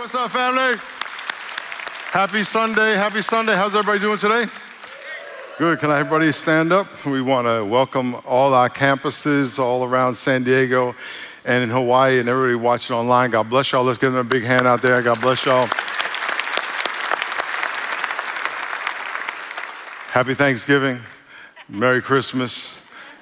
what's up, family? Happy Sunday, happy Sunday. How's everybody doing today? Good. Can everybody stand up? We want to welcome all our campuses all around San Diego and in Hawaii and everybody watching online. God bless y'all. Let's give them a big hand out there. God bless y'all. Happy Thanksgiving. Merry Christmas.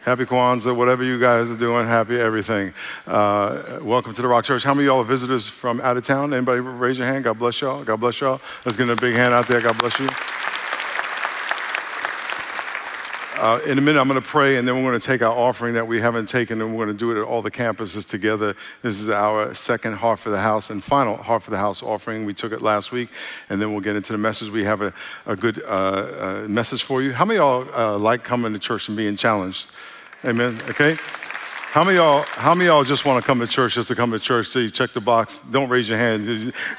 Happy Kwanzaa, whatever you guys are doing, happy everything. Uh, welcome to the Rock Church. How many of y'all are visitors from out of town? Anybody raise your hand? God bless y'all. God bless y'all. Let's them a big hand out there. God bless you. Uh, in a minute, I'm going to pray, and then we're going to take our offering that we haven't taken, and we're going to do it at all the campuses together. This is our second Heart for the House and final Heart for the House offering. We took it last week, and then we'll get into the message. We have a, a good uh, uh, message for you. How many of y'all uh, like coming to church and being challenged? Amen. Okay. How many y'all? How many y'all just want to come to church just to come to church? You check the box. Don't raise your hand.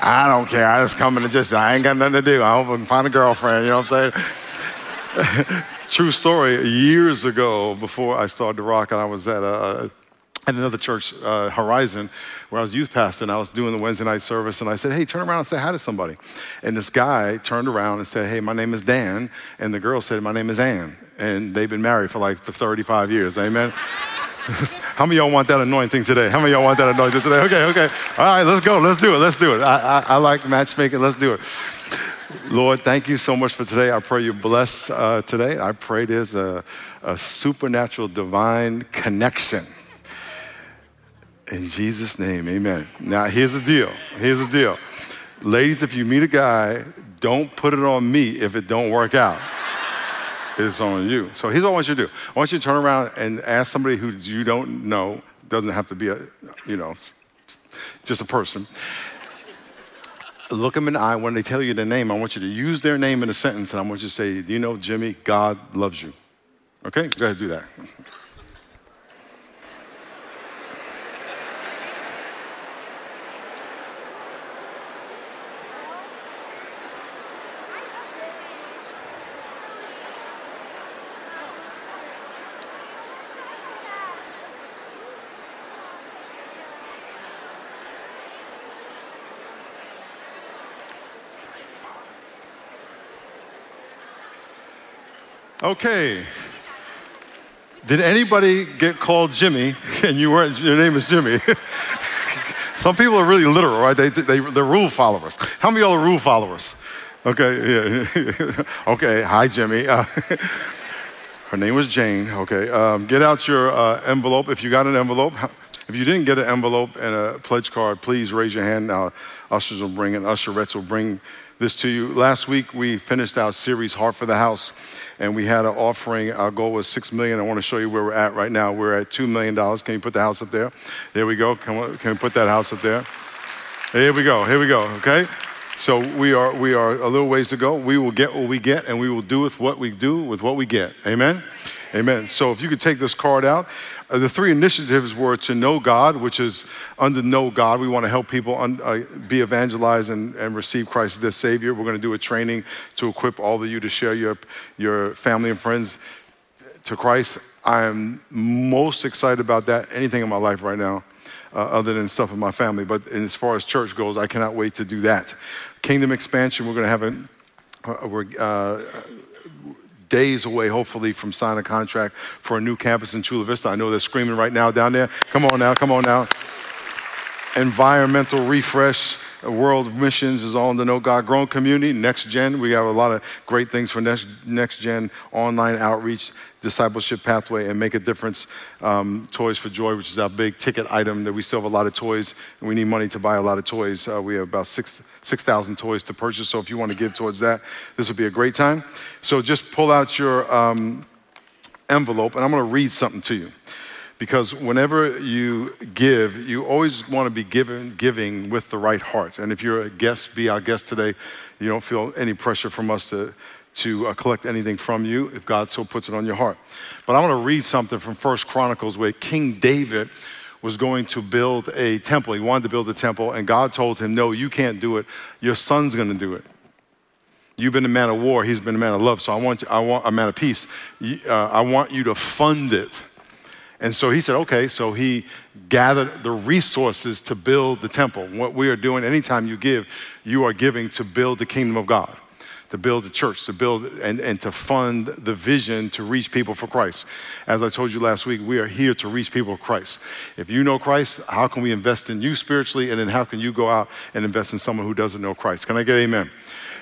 I don't care. I just come in and just. I ain't got nothing to do. I hope I can find a girlfriend. You know what I'm saying? True story. Years ago, before I started to rock, and I was at a, at another church, uh, Horizon, where I was youth pastor, and I was doing the Wednesday night service, and I said, "Hey, turn around and say hi to somebody." And this guy turned around and said, "Hey, my name is Dan," and the girl said, "My name is Ann," and they've been married for like 35 years. Amen. How many y'all want that anointing today? How many y'all want that anointing today? Okay, okay. All right, let's go. Let's do it. Let's do it. I, I, I like matchmaking. Let's do it. Lord, thank you so much for today. I pray you bless uh, today. I pray there's a, a supernatural divine connection. In Jesus' name, amen. Now, here's the deal. Here's the deal. Ladies, if you meet a guy, don't put it on me if it don't work out. It's on you. So here's what I want you to do. I want you to turn around and ask somebody who you don't know, doesn't have to be a, you know, just a person look them in the eye. When they tell you their name, I want you to use their name in a sentence, and I want you to say, Do you know, Jimmy, God loves you? Okay? Go ahead, and do that. Okay. Did anybody get called Jimmy and you weren't, your name is Jimmy? Some people are really literal, right? They, they, they're rule followers. How many of y'all are rule followers? Okay, yeah. okay, hi, Jimmy. Uh, her name was Jane. Okay, um, get out your uh, envelope if you got an envelope. If you didn't get an envelope and a pledge card, please raise your hand. Now, ushers will bring it. Usherettes will bring this to you. Last week, we finished our series, Heart for the House and we had an offering. Our goal was six million. I want to show you where we're at right now. We're at two million dollars. Can you put the house up there? There we go. Can we, can we put that house up there? Here we go. Here we go. Okay. So we are we are a little ways to go. We will get what we get, and we will do with what we do with what we get. Amen. Amen. So if you could take this card out, uh, the three initiatives were to know God, which is under know God. We want to help people un, uh, be evangelized and, and receive Christ as their Savior. We're going to do a training to equip all of you to share your, your family and friends to Christ. I am most excited about that, anything in my life right now. Uh, other than stuff in my family, but as far as church goes, I cannot wait to do that. Kingdom expansion, we're going to have a, uh, we're, uh, days away, hopefully, from signing a contract for a new campus in Chula Vista. I know they're screaming right now down there. Come on now, come on now. Environmental refresh. Uh, world Missions is all in the No God Grown community. Next Gen, we have a lot of great things for Next, next Gen online outreach, discipleship pathway, and make a difference. Um, toys for Joy, which is our big ticket item that we still have a lot of toys, and we need money to buy a lot of toys. Uh, we have about six 6,000 toys to purchase. So if you want to give towards that, this would be a great time. So just pull out your um, envelope, and I'm going to read something to you. Because whenever you give, you always want to be giving, giving with the right heart. And if you're a guest, be our guest today, you don't feel any pressure from us to, to uh, collect anything from you if God so puts it on your heart. But I want to read something from First Chronicles where King David was going to build a temple. He wanted to build a temple, and God told him, No, you can't do it. Your son's going to do it. You've been a man of war, he's been a man of love. So I want, you, I want a man of peace. Uh, I want you to fund it. And so he said, okay, so he gathered the resources to build the temple. What we are doing, anytime you give, you are giving to build the kingdom of God, to build the church, to build and, and to fund the vision to reach people for Christ. As I told you last week, we are here to reach people for Christ. If you know Christ, how can we invest in you spiritually? And then how can you go out and invest in someone who doesn't know Christ? Can I get amen?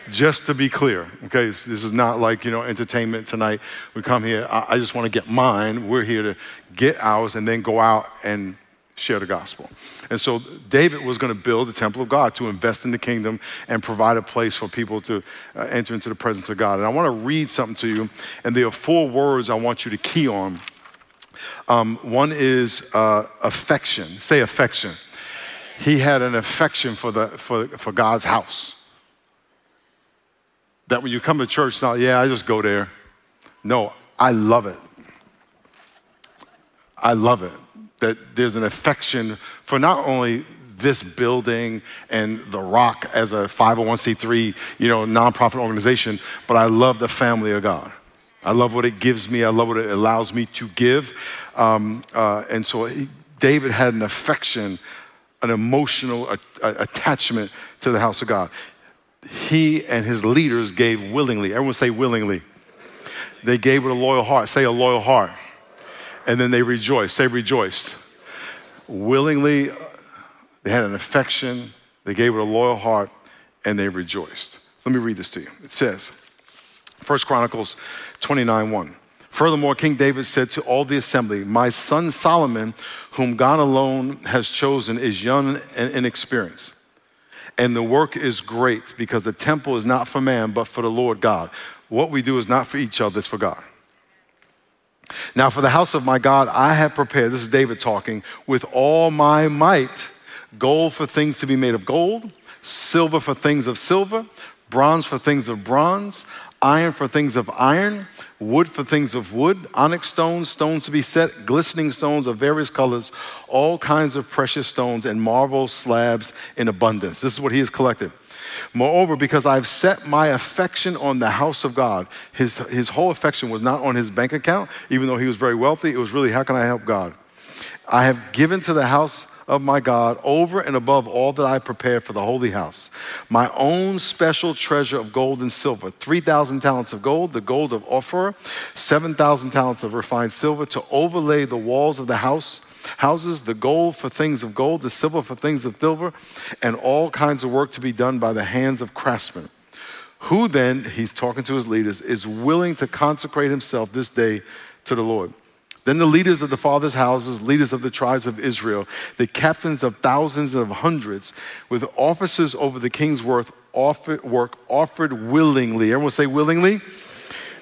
just to be clear, okay, this is not like, you know, entertainment tonight. We come here, I, I just want to get mine. We're here to get ours and then go out and share the gospel. And so David was going to build the temple of God to invest in the kingdom and provide a place for people to uh, enter into the presence of God. And I want to read something to you, and there are four words I want you to key on. Um, one is uh, affection. Say affection. He had an affection for, the, for, for God's house that when you come to church, not, yeah, I just go there. No, I love it. I love it. That there's an affection for not only this building and the rock as a 501c3 you know nonprofit organization but i love the family of god i love what it gives me i love what it allows me to give um, uh, and so he, david had an affection an emotional a, a attachment to the house of god he and his leaders gave willingly. Everyone say willingly. They gave with a loyal heart. Say a loyal heart. And then they rejoiced. Say rejoiced. Willingly, they had an affection. They gave it a loyal heart and they rejoiced. Let me read this to you. It says, 1 Chronicles 29 1. Furthermore, King David said to all the assembly, My son Solomon, whom God alone has chosen, is young and inexperienced and the work is great because the temple is not for man, but for the Lord God. What we do is not for each other, it's for God. Now, for the house of my God, I have prepared, this is David talking, with all my might, gold for things to be made of gold, silver for things of silver, bronze for things of bronze, iron for things of iron wood for things of wood, onyx stones, stones to be set, glistening stones of various colors, all kinds of precious stones, and marble slabs in abundance. This is what he has collected. Moreover, because I've set my affection on the house of God, his, his whole affection was not on his bank account, even though he was very wealthy. It was really, how can I help God? I have given to the house of my God over and above all that I prepared for the holy house. My own special treasure of gold and silver 3,000 talents of gold, the gold of Ophir, 7,000 talents of refined silver to overlay the walls of the house. Houses, the gold for things of gold, the silver for things of silver, and all kinds of work to be done by the hands of craftsmen. Who then, he's talking to his leaders, is willing to consecrate himself this day to the Lord? Then the leaders of the fathers' houses, leaders of the tribes of Israel, the captains of thousands and of hundreds, with officers over the king's work, offered, work offered willingly. Everyone say willingly.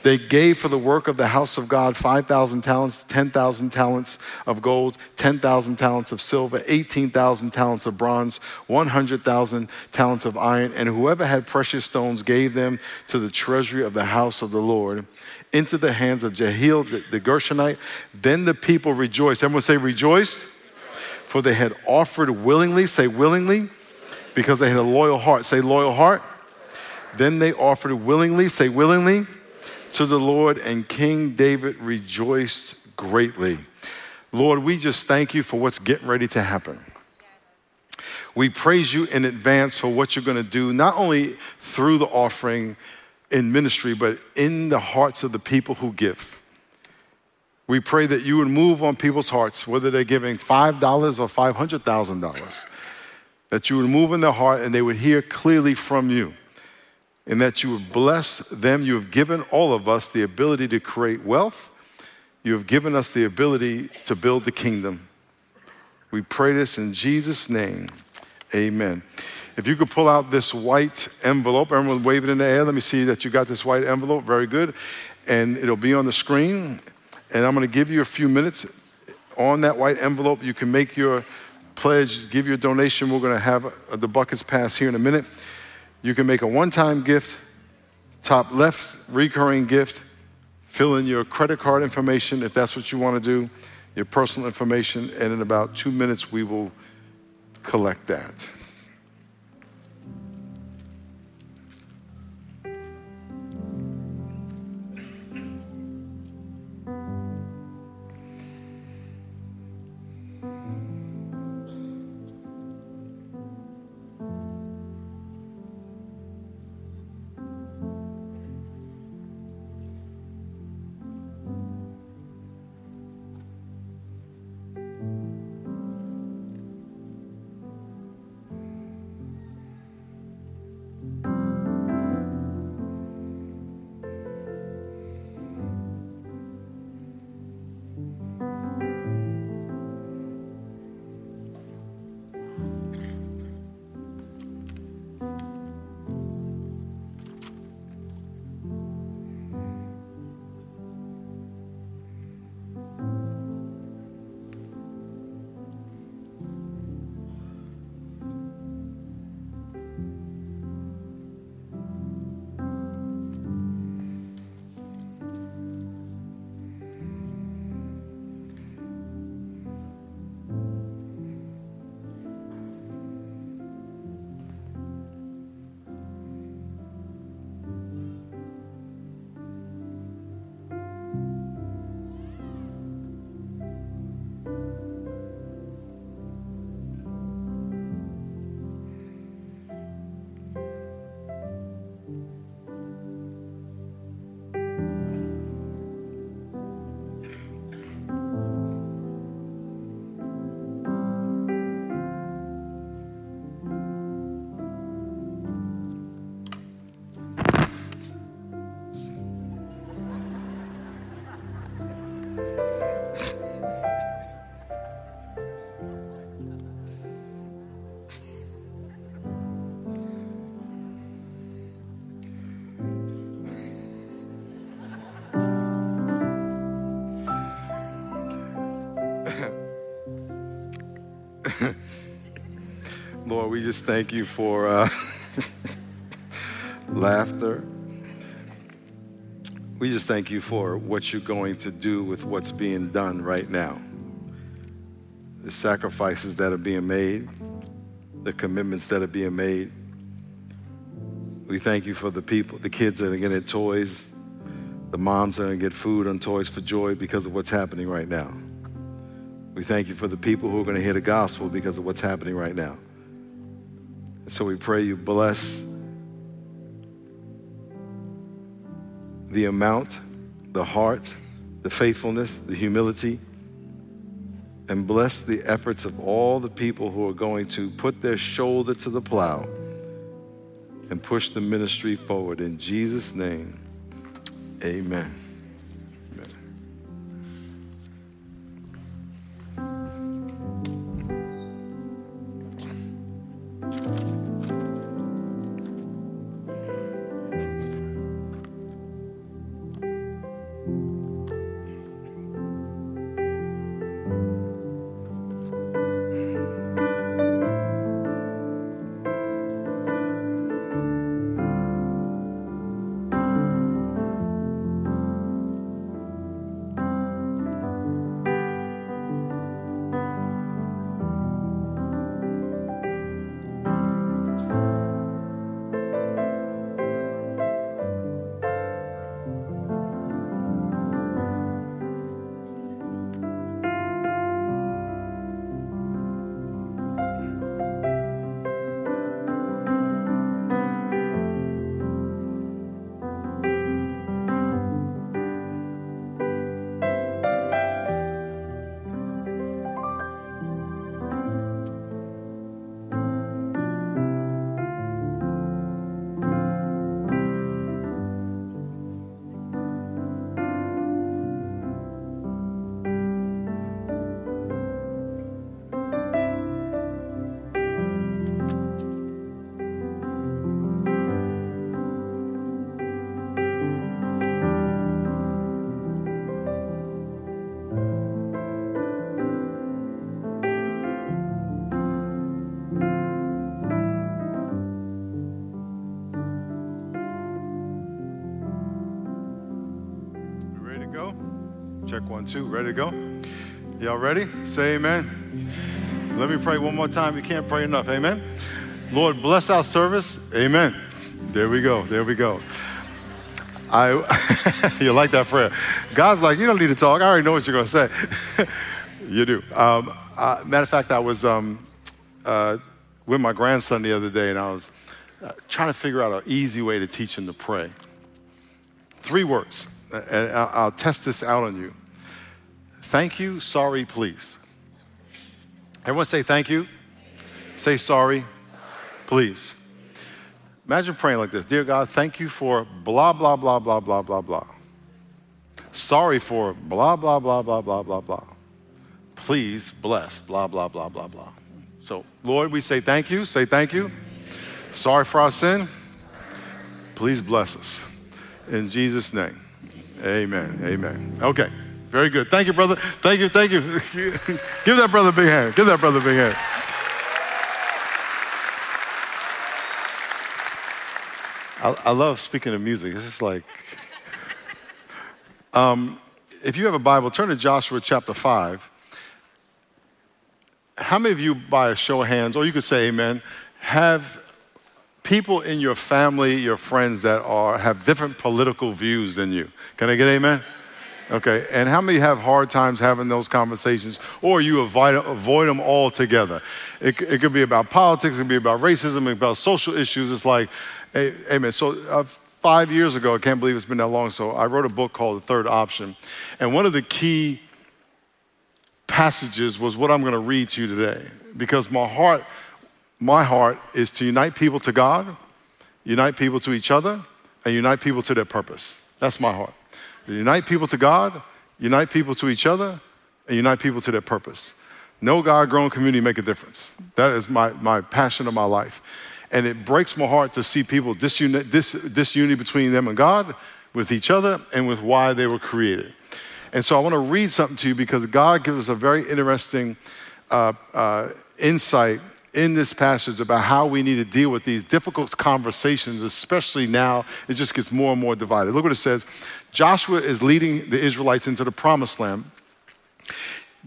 They gave for the work of the house of God 5,000 talents, 10,000 talents of gold, 10,000 talents of silver, 18,000 talents of bronze, 100,000 talents of iron, and whoever had precious stones gave them to the treasury of the house of the Lord into the hands of Jehiel the, the Gershonite. Then the people rejoiced. Everyone say, rejoiced. For they had offered willingly, say willingly, because they had a loyal heart. Say loyal heart. Then they offered willingly, say willingly, to the Lord, and King David rejoiced greatly. Lord, we just thank you for what's getting ready to happen. We praise you in advance for what you're going to do, not only through the offering in ministry, but in the hearts of the people who give. We pray that you would move on people's hearts, whether they're giving $5 or $500,000, that you would move in their heart and they would hear clearly from you, and that you have blessed them. You have given all of us the ability to create wealth, you have given us the ability to build the kingdom. We pray this in Jesus' name. Amen. If you could pull out this white envelope, everyone wave it in the air. Let me see that you got this white envelope. Very good. And it'll be on the screen. And I'm going to give you a few minutes. On that white envelope, you can make your pledge, give your donation. We're going to have the buckets pass here in a minute. You can make a one time gift, top left recurring gift, fill in your credit card information if that's what you want to do, your personal information, and in about two minutes, we will collect that. We just thank you for uh, laughter. We just thank you for what you're going to do with what's being done right now. The sacrifices that are being made, the commitments that are being made. We thank you for the people, the kids that are going to get toys, the moms that are going to get food and toys for joy because of what's happening right now. We thank you for the people who are going to hear the gospel because of what's happening right now. And so we pray you bless the amount, the heart, the faithfulness, the humility, and bless the efforts of all the people who are going to put their shoulder to the plow and push the ministry forward. In Jesus' name, amen. One, two. Ready to go? Y'all ready? Say amen. Let me pray one more time. You can't pray enough. Amen. Lord, bless our service. Amen. There we go. There we go. I you like that prayer? God's like, you don't need to talk. I already know what you're going to say. you do. Um, uh, matter of fact, I was um, uh, with my grandson the other day, and I was uh, trying to figure out an easy way to teach him to pray. Three words, and I'll test this out on you. Thank you, sorry, please. Everyone say thank you. Say sorry, please. Imagine praying like this Dear God, thank you for blah, blah, blah, blah, blah, blah, blah. Sorry for blah, blah, blah, blah, blah, blah, blah. Please bless blah, blah, blah, blah, blah. So, Lord, we say thank you. Say thank you. Sorry for our sin. Please bless us. In Jesus' name, amen. Amen. Okay. Very good. Thank you, brother. Thank you. Thank you. Give that brother a big hand. Give that brother a big hand. I, I love speaking of music. It's just like, um, if you have a Bible, turn to Joshua chapter 5. How many of you, by a show of hands, or you could say amen, have people in your family, your friends that are, have different political views than you? Can I get amen? Okay, and how many have hard times having those conversations, or you avoid, avoid them altogether? It, it could be about politics, it could be about racism, about social issues. It's like, hey, amen. So, uh, five years ago, I can't believe it's been that long, so I wrote a book called The Third Option. And one of the key passages was what I'm going to read to you today, because my heart, my heart is to unite people to God, unite people to each other, and unite people to their purpose. That's my heart. Unite people to God, unite people to each other, and unite people to their purpose. No God grown community make a difference. That is my, my passion of my life. And it breaks my heart to see people disuni- dis, disunity between them and God, with each other, and with why they were created. And so I want to read something to you because God gives us a very interesting uh, uh, insight in this passage about how we need to deal with these difficult conversations, especially now it just gets more and more divided. Look what it says Joshua is leading the Israelites into the promised land.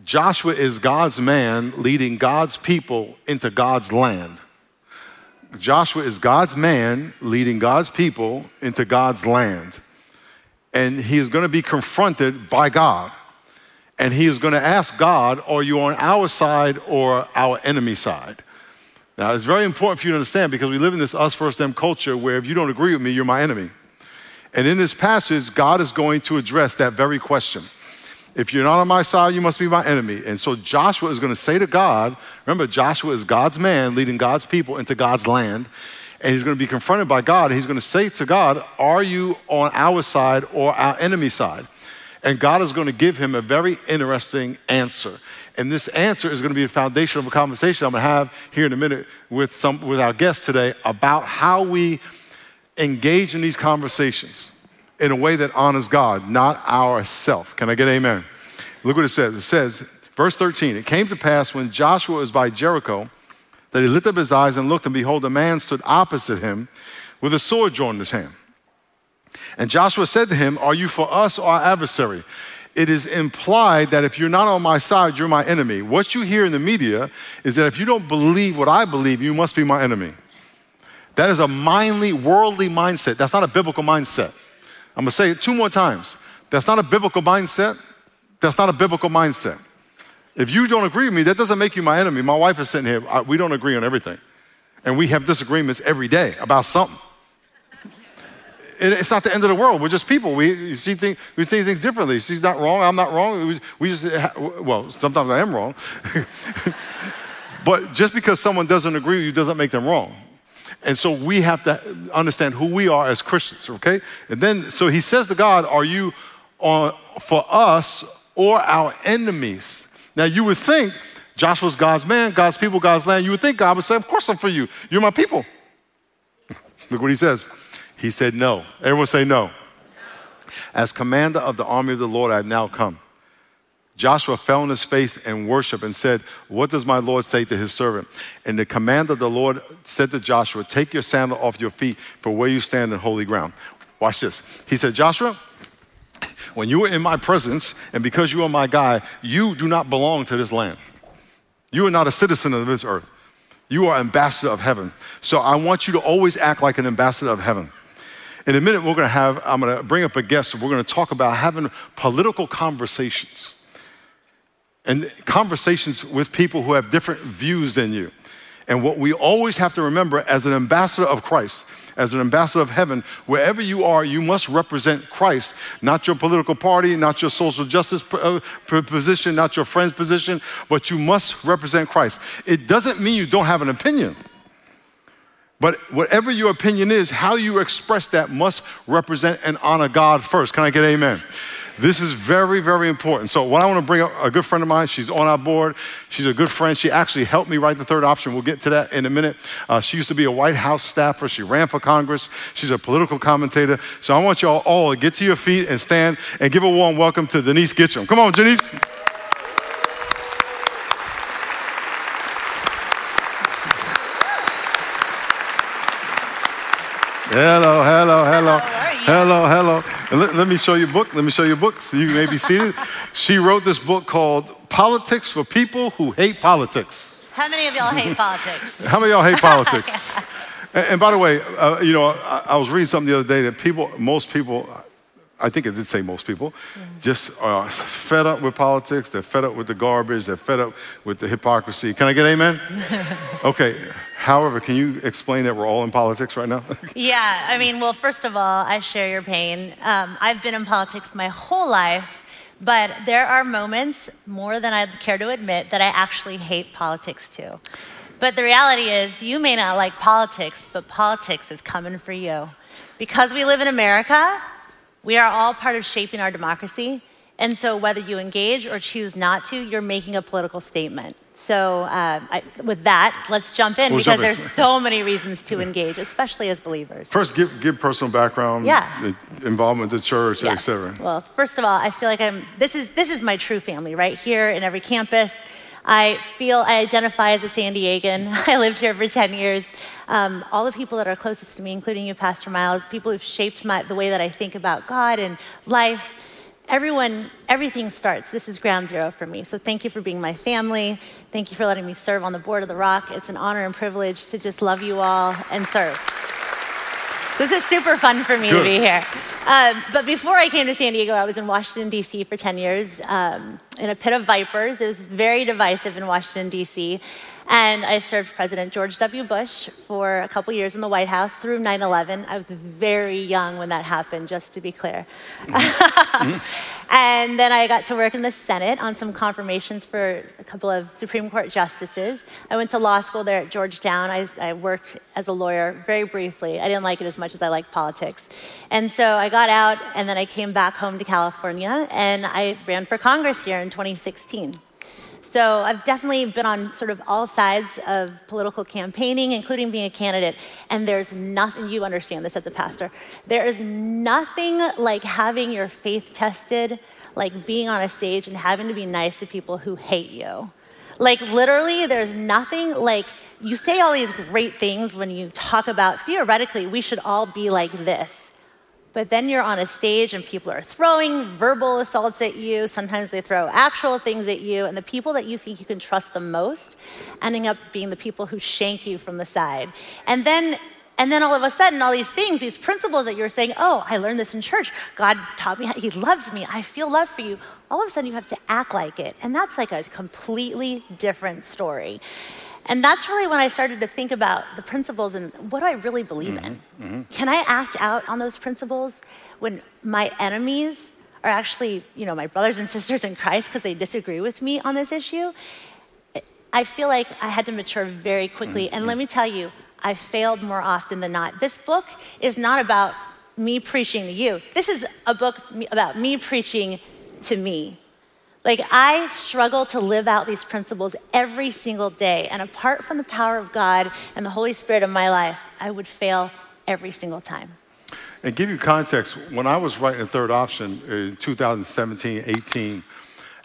Joshua is God's man leading God's people into God's land. Joshua is God's man leading God's people into God's land. And he is going to be confronted by God. And he is going to ask God, Are you on our side or our enemy side? Now, it's very important for you to understand because we live in this us versus them culture where if you don't agree with me, you're my enemy. And in this passage, God is going to address that very question. If you're not on my side, you must be my enemy. And so Joshua is going to say to God, remember, Joshua is God's man leading God's people into God's land. And he's going to be confronted by God. He's going to say to God, Are you on our side or our enemy side? And God is going to give him a very interesting answer. And this answer is going to be the foundation of a conversation I'm going to have here in a minute with, some, with our guest today about how we engage in these conversations in a way that honors God, not ourself. Can I get amen? Look what it says. It says, verse 13, it came to pass when Joshua was by Jericho that he lifted up his eyes and looked, and behold, a man stood opposite him with a sword drawn in his hand. And Joshua said to him, Are you for us or our adversary? It is implied that if you're not on my side, you're my enemy. What you hear in the media is that if you don't believe what I believe, you must be my enemy. That is a mindly, worldly mindset. That's not a biblical mindset. I'm gonna say it two more times. That's not a biblical mindset. That's not a biblical mindset. If you don't agree with me, that doesn't make you my enemy. My wife is sitting here, we don't agree on everything. And we have disagreements every day about something. It's not the end of the world. We're just people. We see things, we see things differently. She's not wrong. I'm not wrong. We, we just, well, sometimes I am wrong. but just because someone doesn't agree with you doesn't make them wrong. And so we have to understand who we are as Christians, okay? And then, so he says to God, Are you on, for us or our enemies? Now, you would think Joshua's God's man, God's people, God's land. You would think God would say, Of course I'm for you. You're my people. Look what he says. He said, No. Everyone say, No. As commander of the army of the Lord, I have now come. Joshua fell on his face and worshiped and said, What does my Lord say to his servant? And the command of the Lord said to Joshua, Take your sandal off your feet, for where you stand in holy ground. Watch this. He said, Joshua, when you are in my presence, and because you are my guy, you do not belong to this land. You are not a citizen of this earth. You are ambassador of heaven. So I want you to always act like an ambassador of heaven. In a minute, we're going to have, I'm going to bring up a guest, and we're going to talk about having political conversations and conversations with people who have different views than you. And what we always have to remember as an ambassador of Christ, as an ambassador of heaven, wherever you are, you must represent Christ, not your political party, not your social justice uh, position, not your friend's position, but you must represent Christ. It doesn't mean you don't have an opinion. But whatever your opinion is, how you express that must represent and honor God first. Can I get amen? This is very, very important. So, what I want to bring up a good friend of mine, she's on our board. She's a good friend. She actually helped me write the third option. We'll get to that in a minute. Uh, she used to be a White House staffer. She ran for Congress. She's a political commentator. So, I want y'all all to get to your feet and stand and give a warm welcome to Denise Gitsham. Come on, Denise. Hello, hello, hello. Hello, hello. Let, let, me show you a book. Let me show you a book so you may be seated. she wrote this book called Politics for People Who Hate Politics. How many of y'all hate politics? How many of y'all hate politics? and, and, by the way, uh, you know, I, I, was reading something the other day that people, most people, I think it did say most people, mm. just are fed up with politics. They're fed up with the garbage. They're fed up with the hypocrisy. Can I get amen? okay. However, can you explain that we're all in politics right now? yeah, I mean, well, first of all, I share your pain. Um, I've been in politics my whole life, but there are moments, more than I'd care to admit, that I actually hate politics too. But the reality is, you may not like politics, but politics is coming for you. Because we live in America, we are all part of shaping our democracy. And so, whether you engage or choose not to, you're making a political statement. So, uh, I, with that, let's jump in we'll because jump in. there's so many reasons to engage, especially as believers. First, give, give personal background, yeah. involvement in the church, yes. etc. Well, first of all, I feel like I'm. This is this is my true family right here in every campus. I feel I identify as a San Diegan. I lived here for 10 years. Um, all the people that are closest to me, including you, Pastor Miles, people who've shaped my, the way that I think about God and life, everyone, everything starts. This is ground zero for me. So thank you for being my family. Thank you for letting me serve on the board of the Rock. It's an honor and privilege to just love you all and serve. This is super fun for me Good. to be here. Um, but before I came to San Diego, I was in Washington, D.C. for 10 years um, in a pit of vipers. It was very divisive in Washington, D.C. And I served President George W. Bush for a couple years in the White House through 9 11. I was very young when that happened, just to be clear. And then I got to work in the Senate on some confirmations for a couple of Supreme Court justices. I went to law school there at Georgetown. I, I worked as a lawyer very briefly. I didn't like it as much as I liked politics. And so I got out, and then I came back home to California, and I ran for Congress here in 2016. So I've definitely been on sort of all sides of political campaigning, including being a candidate. And there's nothing, you understand this as a pastor, there is nothing like having your faith tested, like being on a stage and having to be nice to people who hate you. Like, literally, there's nothing like you say all these great things when you talk about theoretically, we should all be like this. But then you're on a stage and people are throwing verbal assaults at you. Sometimes they throw actual things at you. And the people that you think you can trust the most ending up being the people who shank you from the side. And then and then all of a sudden, all these things, these principles that you're saying, oh, I learned this in church. God taught me, He loves me. I feel love for you. All of a sudden, you have to act like it. And that's like a completely different story. And that's really when I started to think about the principles and what do I really believe mm-hmm, in? Mm-hmm. Can I act out on those principles when my enemies are actually, you know, my brothers and sisters in Christ because they disagree with me on this issue? I feel like I had to mature very quickly. Mm-hmm. And let me tell you, I failed more often than not. This book is not about me preaching to you. This is a book about me preaching to me. Like, I struggle to live out these principles every single day. And apart from the power of God and the Holy Spirit in my life, I would fail every single time. And give you context, when I was writing the third option in 2017, 18,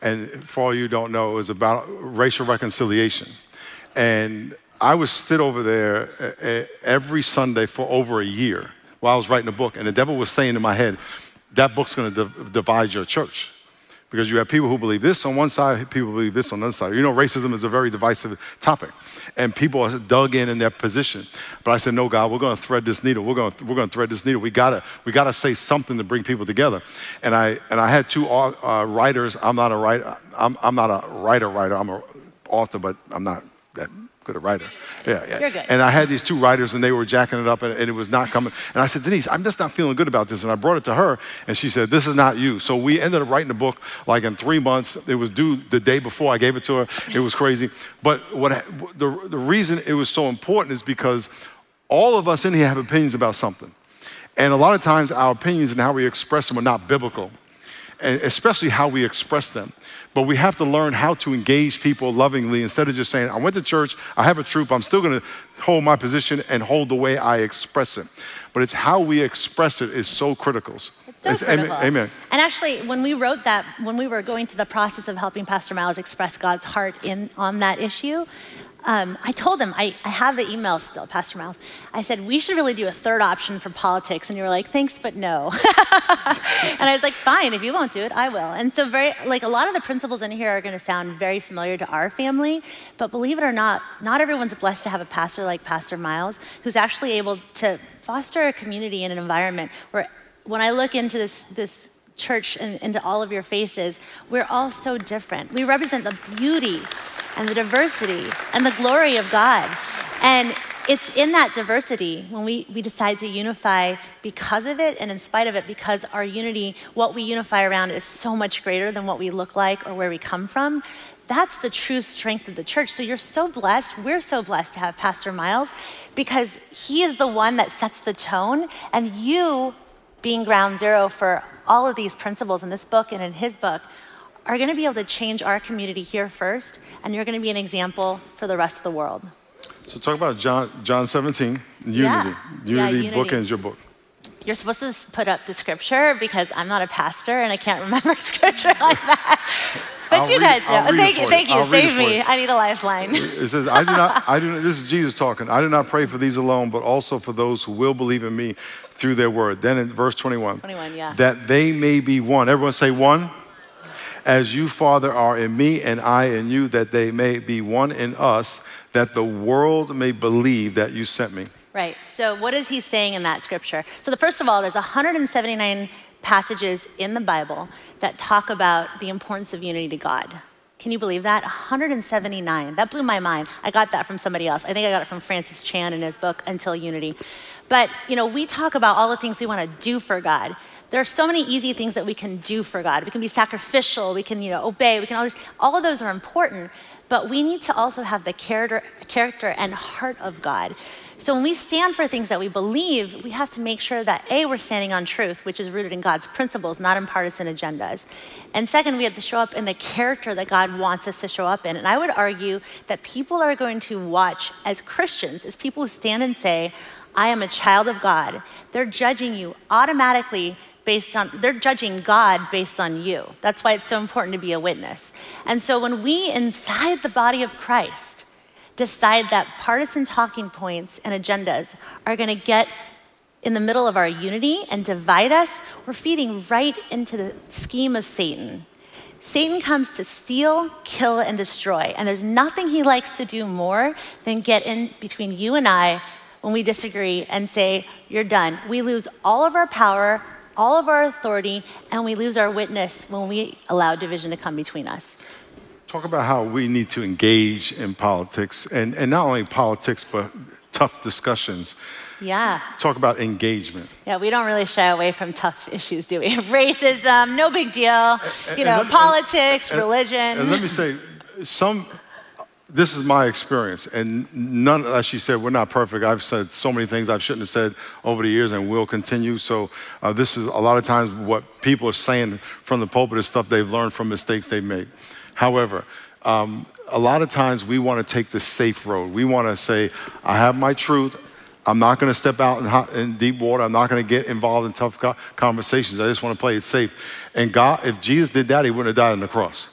and for all you don't know, it was about racial reconciliation. And I would sit over there every Sunday for over a year while I was writing the book, and the devil was saying in my head, that book's gonna divide your church because you have people who believe this on one side, people believe this on the other side. You know, racism is a very divisive topic, and people are dug in in their position. But I said, no, God, we're going to thread this needle. We're going to, we're going to thread this needle. We gotta we gotta say something to bring people together. And I and I had two uh, writers. I'm not a writer. I'm, I'm not a writer writer. I'm an author, but I'm not good a writer. Yeah, yeah. You're good. And I had these two writers, and they were jacking it up, and, and, it was not coming. And I said, Denise, I'm just not feeling good about this. And I brought it to her, and she said, This is not you. So we ended up writing the book like in three months. It was due the day before I gave it to her. It was crazy. But what the, the reason it was so important is because all of us in here have opinions about something. And a lot of times, our opinions and how we express them are not biblical, and especially how we express them. But we have to learn how to engage people lovingly instead of just saying, I went to church, I have a troop, I'm still gonna hold my position and hold the way I express it. But it's how we express it is so critical. It's so it's, critical. Amen. And actually, when we wrote that, when we were going through the process of helping Pastor Miles express God's heart in, on that issue, um, I told him, I, I have the email still, Pastor Miles. I said, we should really do a third option for politics. And you were like, thanks, but no. and I was like, fine, if you won't do it, I will. And so, very, like, a lot of the principles in here are going to sound very familiar to our family. But believe it or not, not everyone's blessed to have a pastor like Pastor Miles who's actually able to foster a community and an environment where when I look into this, this church and into all of your faces, we're all so different. We represent the beauty and the diversity and the glory of God. And it's in that diversity when we, we decide to unify because of it and in spite of it, because our unity, what we unify around, is so much greater than what we look like or where we come from. That's the true strength of the church. So you're so blessed. We're so blessed to have Pastor Miles because he is the one that sets the tone, and you, being ground zero for all of these principles in this book and in his book, are going to be able to change our community here first, and you're going to be an example for the rest of the world. So, talk about John, John 17, unity. Yeah. Unity, yeah, unity. bookends your book. You're supposed to put up the scripture because I'm not a pastor and I can't remember scripture like that. But I'll you read- guys know. Thank you. Thank you. I'll Save me. you. I need a lifeline. It says, I do not, I do not, this is Jesus talking. I do not pray for these alone, but also for those who will believe in me through their word. Then in verse 21, 21, yeah. that they may be one. Everyone say one. As you, Father, are in me and I in you, that they may be one in us, that the world may believe that you sent me. Right. So, what is he saying in that scripture? So, the first of all, there's 179 passages in the Bible that talk about the importance of unity to God. Can you believe that? 179. That blew my mind. I got that from somebody else. I think I got it from Francis Chan in his book Until Unity. But, you know, we talk about all the things we want to do for God. There are so many easy things that we can do for God. We can be sacrificial, we can, you know, obey, we can all these, all of those are important, but we need to also have the character, character and heart of God. So when we stand for things that we believe, we have to make sure that A, we're standing on truth, which is rooted in God's principles, not in partisan agendas. And second, we have to show up in the character that God wants us to show up in. And I would argue that people are going to watch as Christians, as people who stand and say, I am a child of God, they're judging you automatically based on, they're judging God based on you. That's why it's so important to be a witness. And so when we inside the body of Christ decide that partisan talking points and agendas are going to get in the middle of our unity and divide us, we're feeding right into the scheme of Satan. Satan comes to steal, kill, and destroy. And there's nothing he likes to do more than get in between you and I when we disagree and say, You're done. We lose all of our power, all of our authority, and we lose our witness when we allow division to come between us. Talk about how we need to engage in politics, and, and not only politics, but tough discussions. Yeah. Talk about engagement. Yeah, we don't really shy away from tough issues, do we? Racism, no big deal. You know, and- politics, and- religion. And let me say, some, this is my experience, and none, as she said, we're not perfect. I've said so many things I shouldn't have said over the years and will continue. So, uh, this is a lot of times what people are saying from the pulpit is stuff they've learned from mistakes they've made. However, um, a lot of times we want to take the safe road. We want to say, I have my truth. I'm not going to step out in, hot, in deep water. I'm not going to get involved in tough co- conversations. I just want to play it safe. And God, if Jesus did that, He wouldn't have died on the cross.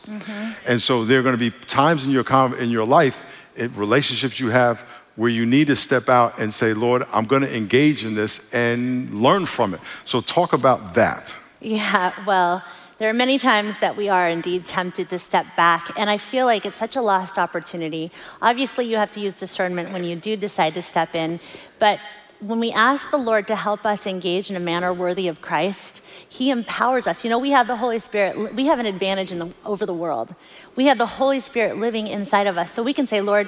And so there are going to be times in your in your life, in relationships you have, where you need to step out and say, Lord, I'm going to engage in this and learn from it. So talk about that. Yeah, well, there are many times that we are indeed tempted to step back, and I feel like it's such a lost opportunity. Obviously, you have to use discernment when you do decide to step in, but when we ask the Lord to help us engage in a manner worthy of Christ, He empowers us. You know, we have the Holy Spirit, we have an advantage the, over the world. We have the Holy Spirit living inside of us, so we can say, Lord,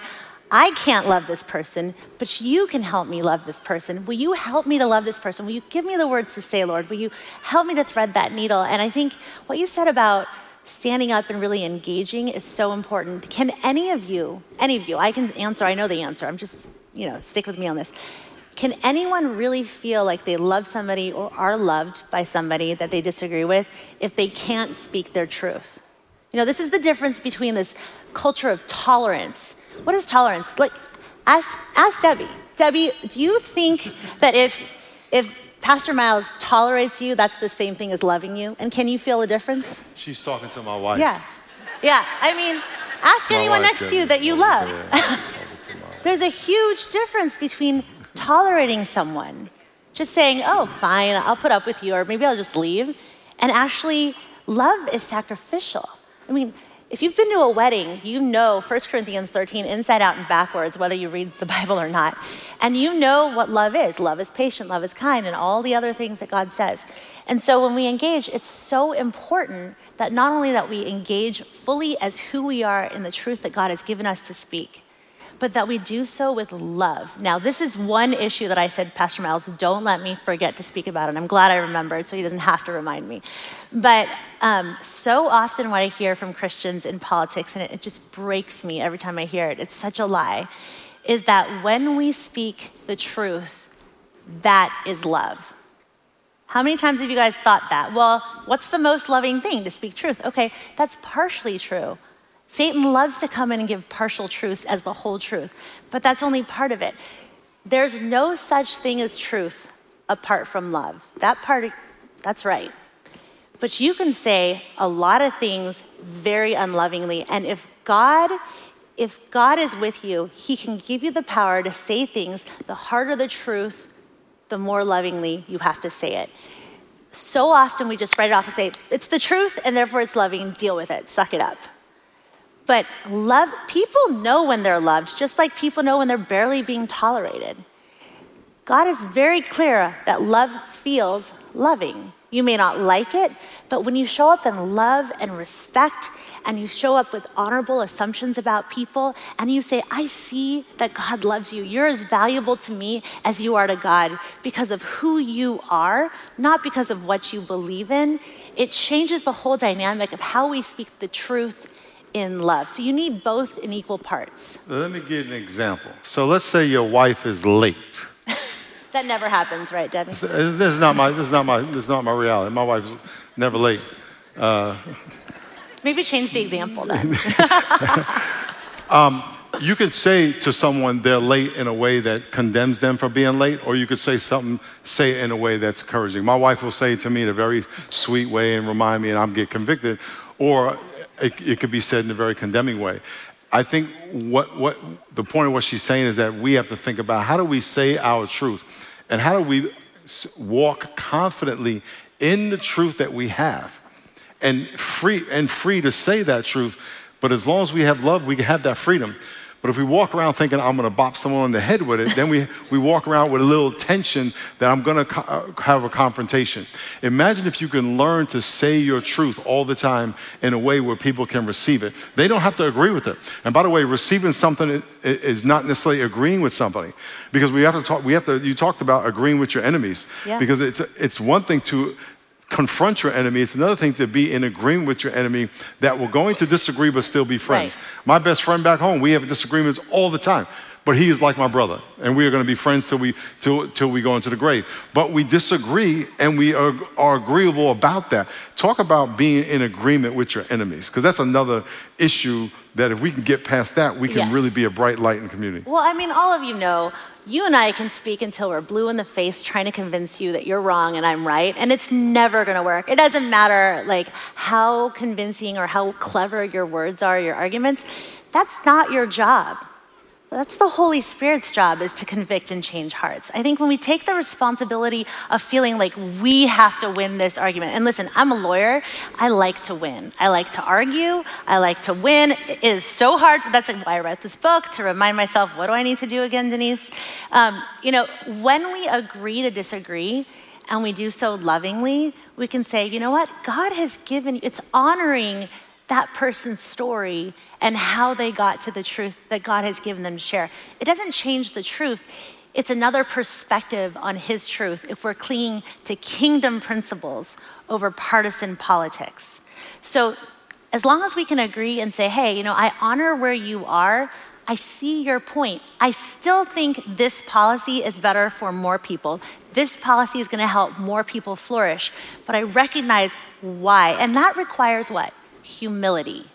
I can't love this person, but you can help me love this person. Will you help me to love this person? Will you give me the words to say, Lord? Will you help me to thread that needle? And I think what you said about standing up and really engaging is so important. Can any of you, any of you, I can answer, I know the answer, I'm just, you know, stick with me on this. Can anyone really feel like they love somebody or are loved by somebody that they disagree with if they can't speak their truth? You know, this is the difference between this culture of tolerance. What is tolerance? Like, ask, ask Debbie. Debbie, do you think that if, if Pastor Miles tolerates you, that's the same thing as loving you? And can you feel a difference? She's talking to my wife. Yeah. Yeah. I mean, ask My anyone next to you that you love. talking to my- There's a huge difference between tolerating someone, just saying, oh, fine, I'll put up with you, or maybe I'll just leave, and actually, love is sacrificial. I mean, if you've been to a wedding, you know 1 Corinthians 13 inside out and backwards, whether you read the Bible or not. And you know what love is. Love is patient, love is kind, and all the other things that God says. And so when we engage, it's so important that not only that we engage fully as who we are in the truth that God has given us to speak, but that we do so with love. Now, this is one issue that I said, Pastor Miles, don't let me forget to speak about it. I'm glad I remembered, so he doesn't have to remind me. But um, so often, what I hear from Christians in politics, and it, it just breaks me every time I hear it, it's such a lie, is that when we speak the truth, that is love. How many times have you guys thought that? Well, what's the most loving thing to speak truth? Okay, that's partially true. Satan loves to come in and give partial truths as the whole truth, but that's only part of it. There's no such thing as truth apart from love. That part, that's right. but you can say a lot of things very unlovingly. And if God, if God is with you, He can give you the power to say things. The harder the truth, the more lovingly you have to say it. So often we just write it off and say, it's the truth, and therefore it's loving, deal with it, suck it up. But love, people know when they're loved, just like people know when they're barely being tolerated. God is very clear that love feels loving. You may not like it, but when you show up in love and respect, and you show up with honorable assumptions about people, and you say, I see that God loves you. You're as valuable to me as you are to God because of who you are, not because of what you believe in, it changes the whole dynamic of how we speak the truth in love. So you need both in equal parts. Let me give an example. So let's say your wife is late. that never happens, right, Debbie? This, is not my. This is not my. This is not my reality. My wife's never late. Uh, Maybe change the example then. um, you could say to someone they're late in a way that condemns them for being late, or you could say something, say it in a way that's encouraging. My wife will say to me in a very sweet way and remind me, and I'm get convicted, or it, it could be said in a very condemning way. I think what, what the point of what she's saying is that we have to think about how do we say our truth and how do we walk confidently in the truth that we have and free and free to say that truth. But as long as we have love, we can have that freedom. But if we walk around thinking I'm going to bop someone on the head with it, then we, we walk around with a little tension that I'm going to co- uh, have a confrontation. Imagine if you can learn to say your truth all the time in a way where people can receive it. They don't have to agree with it. And by the way, receiving something is not necessarily agreeing with somebody because we have to talk, we have to, you talked about agreeing with your enemies yeah. because it's, it's one thing to confront your enemy. It's another thing to be in agreement with your enemy that we're going to disagree but still be friends. Right. My best friend back home, we have disagreements all the time. But he is like my brother, and we are going to be friends till we, till, till we go into the grave. But we disagree, and we are, are agreeable about that. Talk about being in agreement with your enemies, because that's another issue that if we can get past that, we can yes. really be a bright light in the community. Well, I mean, all of you know you and I can speak until we're blue in the face trying to convince you that you're wrong and I'm right, and it's never gonna work. It doesn't matter like how convincing or how clever your words are, your arguments. That's not your job. That's the Holy Spirit's job is to convict and change hearts. I think when we take the responsibility of feeling like we have to win this argument, and listen, I'm a lawyer, I like to win. I like to argue, I like to win. It is so hard. That's why I wrote this book to remind myself, what do I need to do again, Denise? Um, you know, when we agree to disagree, and we do so lovingly, we can say, you know what? God has given, it's honoring that person's story and how they got to the truth that God has given them to share. It doesn't change the truth. It's another perspective on his truth if we're clinging to kingdom principles over partisan politics. So, as long as we can agree and say, hey, you know, I honor where you are, I see your point. I still think this policy is better for more people. This policy is going to help more people flourish. But I recognize why. And that requires what? humility.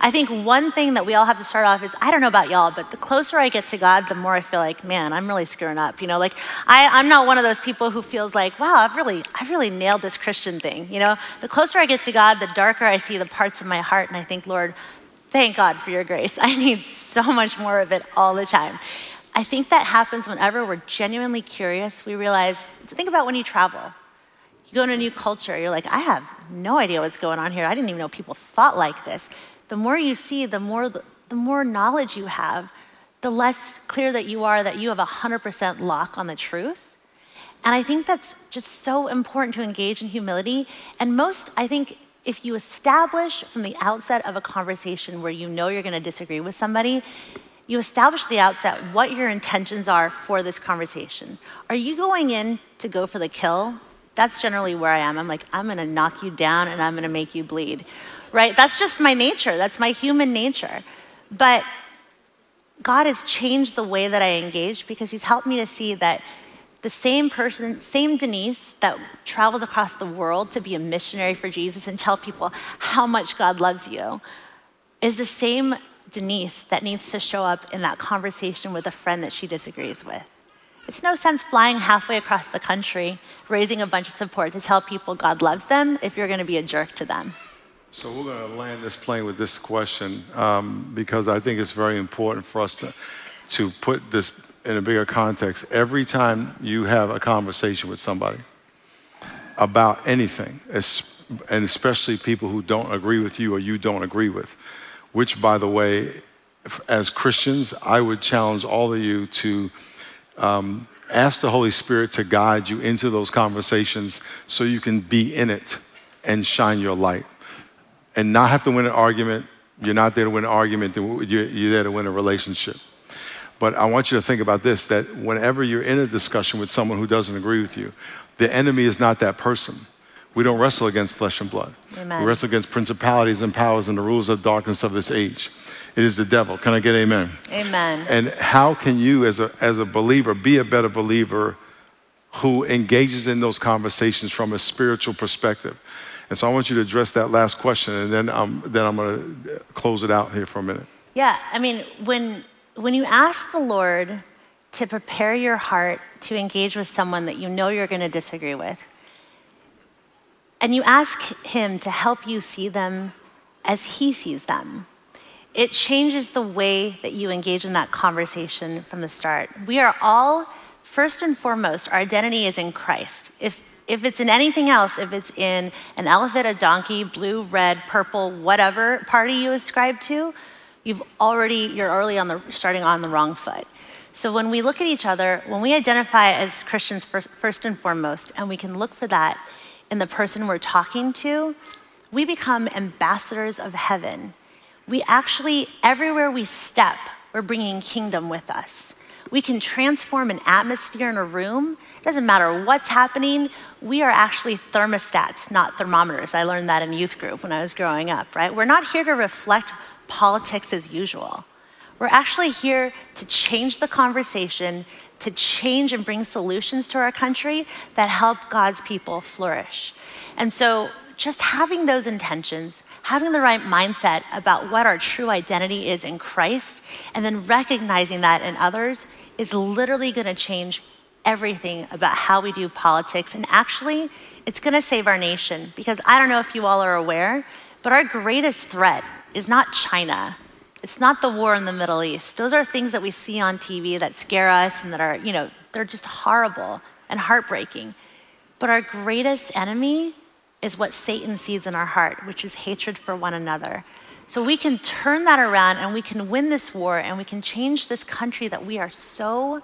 I think one thing that we all have to start off is I don't know about y'all, but the closer I get to God, the more I feel like, man, I'm really screwing up. You know, like I, am not one of those people who feels like, wow, I've really, I've really nailed this Christian thing. You know, the closer I get to God, the darker I see the parts of my heart, and I think, Lord, thank God for your grace. I need so much more of it all the time. I think that happens whenever we're genuinely curious. We realize, think about when you travel. You go to a new culture, you're like, I have no idea what's going on here. I didn't even know people thought like this. The more you see, the more, the, more knowledge you have, the less clear that you are that you have a 100% lock on the truth. And I think that's just so important to engage in humility. And most, I think, if you establish from the outset of a conversation where you know you're going to disagree with somebody, you establish the outset what your intentions are for this conversation. Are you going in to go for the kill that's generally where I am. I'm like, I'm gonna knock you down and I'm gonna make you bleed, right? That's just my nature, that's my human nature. But God has changed the way that I engage because He's helped me to see that the same person, same Denise that travels across the world to be a missionary for Jesus and tell people how much God loves you, is the same Denise that needs to show up in that conversation with a friend that she disagrees with. It's no sense flying halfway across the country, raising a bunch of support to tell people God loves them if you're going to be a jerk to them. So we're going to land this plane with this question um, because I think it's very important for us to, to put this in a bigger context. Every time you have a conversation with somebody about anything, and especially people who don't agree with you or you don't agree with, which, by the way, as Christians, I would challenge all of you to um, ask the Holy Spirit to guide you into those conversations so you can be in it and shine your light and not have to win an argument. You're not there to win an argument, you're, you're there to win a relationship. But I want you to think about this that whenever you're in a discussion with someone who doesn't agree with you, the enemy is not that person. We don't wrestle against flesh and blood. Amen. We wrestle against principalities and powers and the rules of darkness of this age. It is the devil. Can I get amen? Amen. And how can you, as a, as a believer, be a better believer who engages in those conversations from a spiritual perspective? And so I want you to address that last question, and then I'm, then I'm going to close it out here for a minute. Yeah, I mean, when, when you ask the Lord to prepare your heart to engage with someone that you know you're going to disagree with, and you ask Him to help you see them as He sees them, it changes the way that you engage in that conversation from the start. We are all, first and foremost, our identity is in Christ. If, if it's in anything else, if it's in an elephant, a donkey, blue, red, purple, whatever party you ascribe to, you've already, you're already on the, starting on the wrong foot. So when we look at each other, when we identify as Christians first, first and foremost, and we can look for that in the person we're talking to, we become ambassadors of heaven we actually, everywhere we step, we're bringing kingdom with us. We can transform an atmosphere in a room. It doesn't matter what's happening. We are actually thermostats, not thermometers. I learned that in youth group when I was growing up, right? We're not here to reflect politics as usual. We're actually here to change the conversation, to change and bring solutions to our country that help God's people flourish. And so, just having those intentions, having the right mindset about what our true identity is in Christ, and then recognizing that in others is literally going to change everything about how we do politics. And actually, it's going to save our nation because I don't know if you all are aware, but our greatest threat is not China. It's not the war in the Middle East. Those are things that we see on TV that scare us and that are, you know, they're just horrible and heartbreaking. But our greatest enemy is what Satan sees in our heart, which is hatred for one another. So we can turn that around and we can win this war and we can change this country that we are so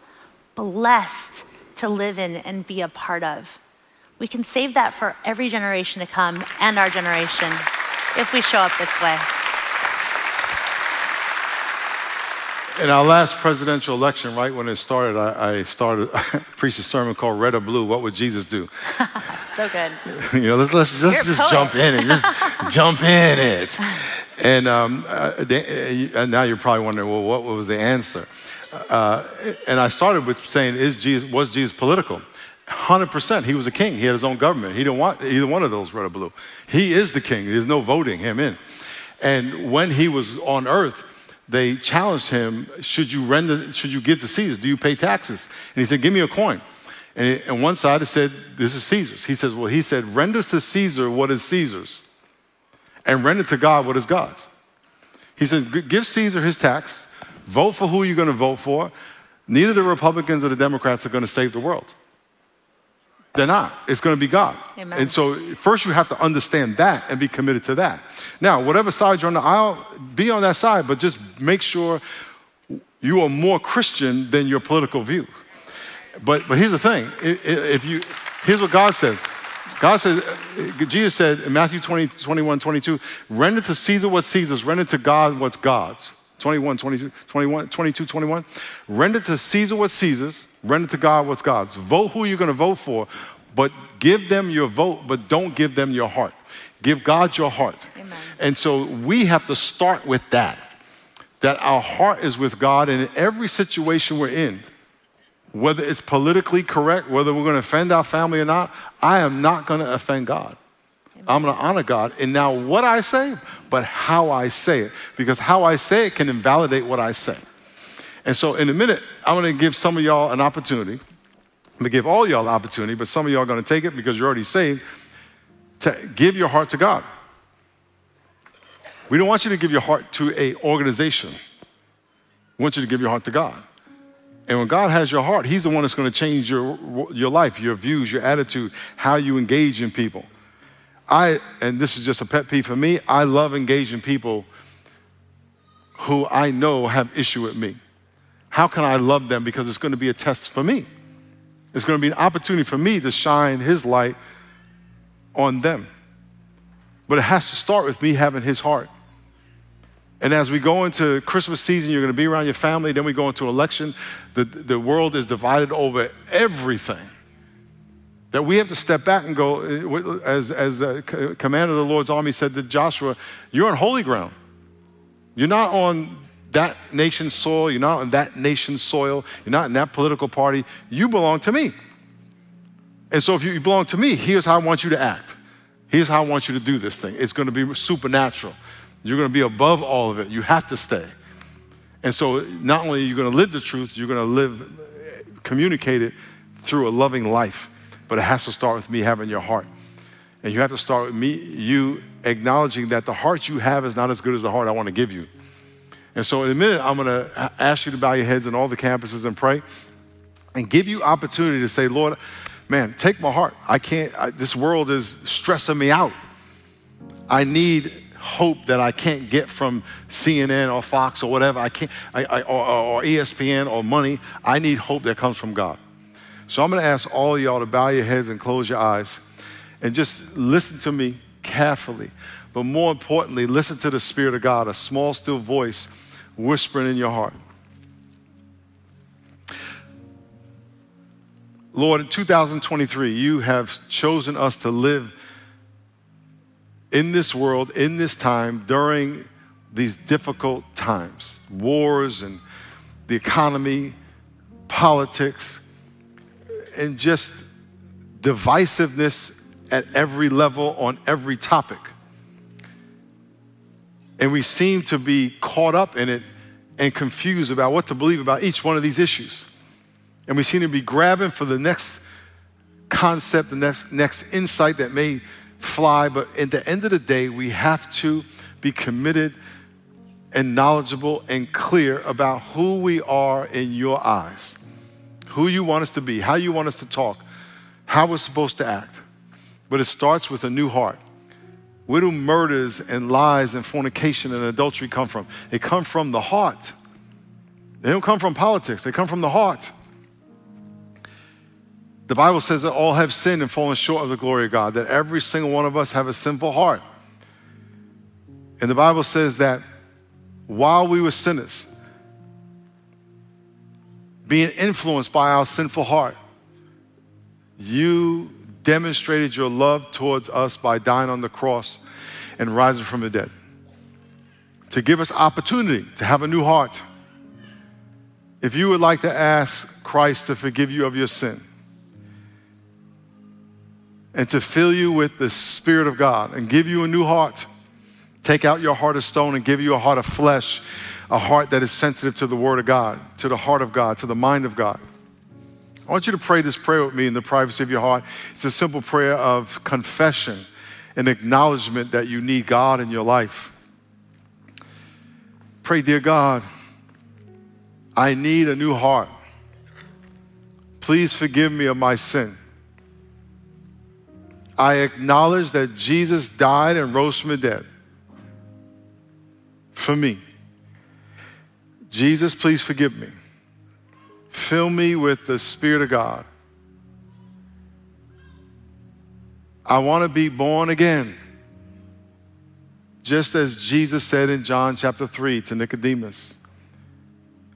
blessed to live in and be a part of. We can save that for every generation to come and our generation if we show up this way. In our last presidential election, right when it started, I, I started preached a sermon called "Red or Blue." What would Jesus do? so good. you know, let's let's, let's just jump in and just jump in it. And um, uh, they, uh, now you're probably wondering, well, what was the answer? Uh, and I started with saying, is Jesus was Jesus political? 100%. He was a king. He had his own government. He didn't want either one of those red or blue. He is the king. There's no voting him in. And when he was on earth, they challenged him, should you render, should you give to Caesar? Do you pay taxes? And he said, give me a coin. And on one side it said, this is Caesar's. He says, well, he said, render to Caesar what is Caesar's and render to God what is God's. He says, give Caesar his tax, vote for who you're going to vote for. Neither the Republicans or the Democrats are going to save the world. They're not. It's going to be God. Amen. And so, first, you have to understand that and be committed to that. Now, whatever side you're on the aisle, be on that side, but just make sure you are more Christian than your political view. But, but here's the thing if you, here's what God says. God says, uh, Jesus said in Matthew 20, 21, 22, render to Caesar what Caesar's, render to God what's God's. 21, 22, 21, 22, 21. Render to Caesar what Caesar's, render to God what's God's. Vote who you're going to vote for, but give them your vote, but don't give them your heart. Give God your heart. Amen. And so we have to start with that, that our heart is with God, in every situation we're in, whether it's politically correct, whether we're going to offend our family or not, I am not going to offend God. I'm going to honor God. And now, what I say, but how I say it, because how I say it can invalidate what I say. And so, in a minute, I'm going to give some of y'all an opportunity I'm gonna give all y'all the opportunity, but some of y'all are gonna take it because you're already saved, to give your heart to God. We don't want you to give your heart to a organization. We want you to give your heart to God. And when God has your heart, He's the one that's going to change your, your life, your views, your attitude, how you engage in people. I, and this is just a pet peeve for me, I love engaging people who I know have issue with me. How can I love them? Because it's going to be a test for me. It's going to be an opportunity for me to shine His light on them. But it has to start with me having His heart. And as we go into Christmas season, you're going to be around your family. Then we go into election. The, the world is divided over everything. That we have to step back and go, eh, as, as uh, the uh, commander of the Lord's army said to Joshua, you're on holy ground. You're not on that nation's soil. You're not on that nation's soil. You're not in that political party. You belong to me. And so if you belong to me, here's how I want you to act. Here's how I want you to do this thing. It's going to be supernatural. You're going to be above all of it. You have to stay. And so, not only are you going to live the truth, you're going to live, communicate it through a loving life. But it has to start with me having your heart. And you have to start with me, you acknowledging that the heart you have is not as good as the heart I want to give you. And so, in a minute, I'm going to ask you to bow your heads in all the campuses and pray and give you opportunity to say, Lord, man, take my heart. I can't, I, this world is stressing me out. I need hope that I can't get from CNN or Fox or whatever. I can't, I, I, or, or ESPN or money. I need hope that comes from God. So I'm going to ask all of y'all to bow your heads and close your eyes and just listen to me carefully. But more importantly, listen to the Spirit of God, a small, still voice whispering in your heart. Lord, in 2023, you have chosen us to live in this world, in this time, during these difficult times wars and the economy, politics, and just divisiveness at every level on every topic. And we seem to be caught up in it and confused about what to believe about each one of these issues. And we seem to be grabbing for the next concept, the next, next insight that may fly, but at the end of the day, we have to be committed and knowledgeable and clear about who we are in your eyes, who you want us to be, how you want us to talk, how we're supposed to act. But it starts with a new heart. Where do murders and lies and fornication and adultery come from? They come from the heart. They don't come from politics, they come from the heart. The Bible says that all have sinned and fallen short of the glory of God, that every single one of us have a sinful heart. And the Bible says that while we were sinners, being influenced by our sinful heart, you demonstrated your love towards us by dying on the cross and rising from the dead. To give us opportunity to have a new heart. If you would like to ask Christ to forgive you of your sin, and to fill you with the Spirit of God and give you a new heart. Take out your heart of stone and give you a heart of flesh, a heart that is sensitive to the Word of God, to the heart of God, to the mind of God. I want you to pray this prayer with me in the privacy of your heart. It's a simple prayer of confession and acknowledgement that you need God in your life. Pray, dear God, I need a new heart. Please forgive me of my sin. I acknowledge that Jesus died and rose from the dead for me. Jesus, please forgive me. Fill me with the Spirit of God. I want to be born again. Just as Jesus said in John chapter 3 to Nicodemus,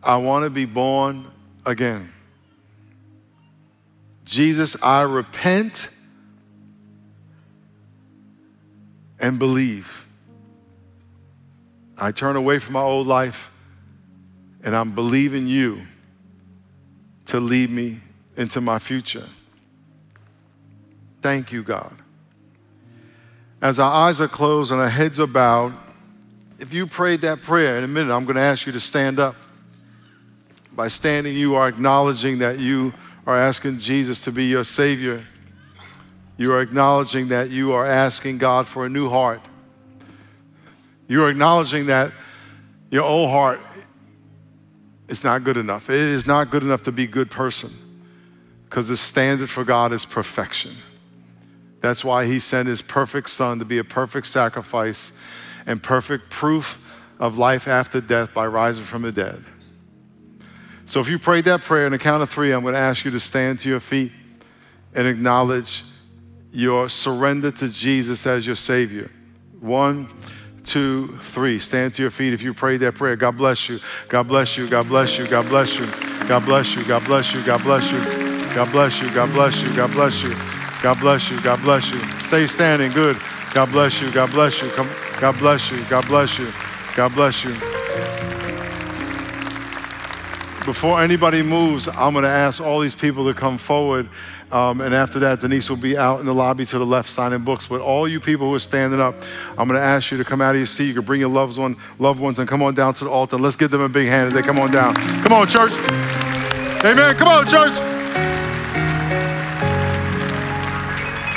I want to be born again. Jesus, I repent and believe. I turn away from my old life and I'm believing you to lead me into my future. Thank you, God. As our eyes are closed and our heads are bowed, if you prayed that prayer in a minute, I'm going to ask you to stand up. By standing, you are acknowledging that you are asking Jesus to be your Savior, you are acknowledging that you are asking God for a new heart. You are acknowledging that your old heart is not good enough. It is not good enough to be a good person because the standard for God is perfection. That's why He sent His perfect Son to be a perfect sacrifice and perfect proof of life after death by rising from the dead. So if you prayed that prayer on the count of three, I'm going to ask you to stand to your feet and acknowledge your surrender to Jesus as your Savior. One, two, three. Stand to your feet if you prayed that prayer. God bless you. God bless you. God bless you. God bless you. God bless you. God bless you. God bless you. God bless you. God bless you. God bless you. God bless you. God bless you. Stay standing. Good. God bless you. God bless you. Come. God bless you. God bless you. God bless you. Before anybody moves, I'm going to ask all these people to come forward. Um, and after that, Denise will be out in the lobby to the left signing books. But all you people who are standing up, I'm going to ask you to come out of your seat. You can bring your loved, one, loved ones and come on down to the altar. Let's give them a big hand as they come on down. Come on, church. Amen. Come on, church.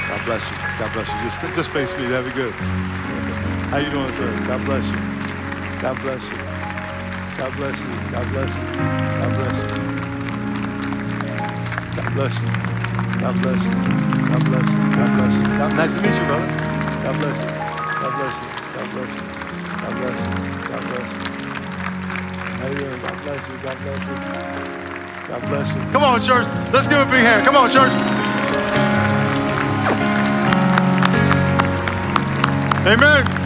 God bless you. God bless you. Just, just face me. That'd be good. How you doing, sir? God bless you. God bless you. God bless you. God bless you. God bless you. God bless you. God bless you. God bless you. God bless you. God, nice to meet you, brother. God bless you. God bless you. God bless you. God bless you. God bless you. How you? God bless you. God bless you. God bless you. Come on, church. Let's give a big hand. Come on, church. Amen.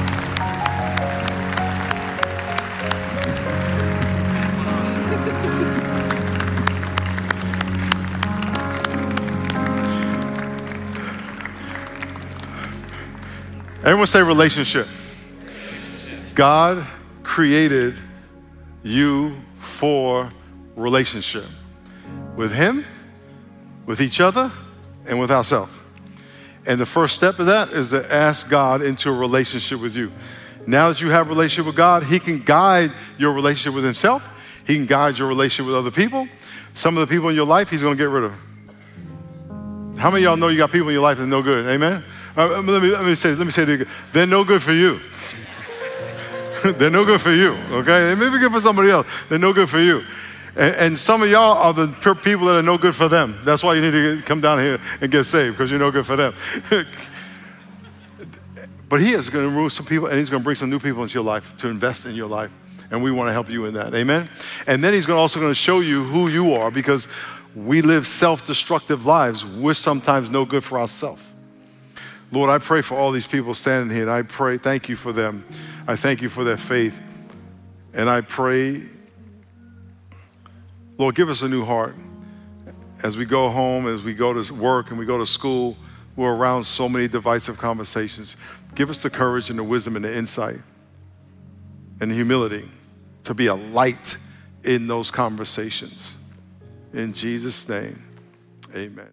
Everyone say relationship. God created you for relationship with Him, with each other, and with ourselves. And the first step of that is to ask God into a relationship with you. Now that you have a relationship with God, He can guide your relationship with Himself. He can guide your relationship with other people. Some of the people in your life, He's going to get rid of. How many of y'all know you got people in your life that are no good? Amen? Uh, let, me, let me say, let me say it again. They're no good for you. They're no good for you, okay? They may be good for somebody else. They're no good for you. And, and some of y'all are the people that are no good for them. That's why you need to come down here and get saved, because you're no good for them. but he is going to remove some people, and he's going to bring some new people into your life to invest in your life. And we want to help you in that. Amen? And then he's also going to show you who you are, because we live self destructive lives. We're sometimes no good for ourselves. Lord, I pray for all these people standing here, and I pray, thank you for them. I thank you for their faith. And I pray, Lord, give us a new heart. As we go home, as we go to work and we go to school, we're around so many divisive conversations. Give us the courage and the wisdom and the insight and the humility to be a light in those conversations. In Jesus' name, amen.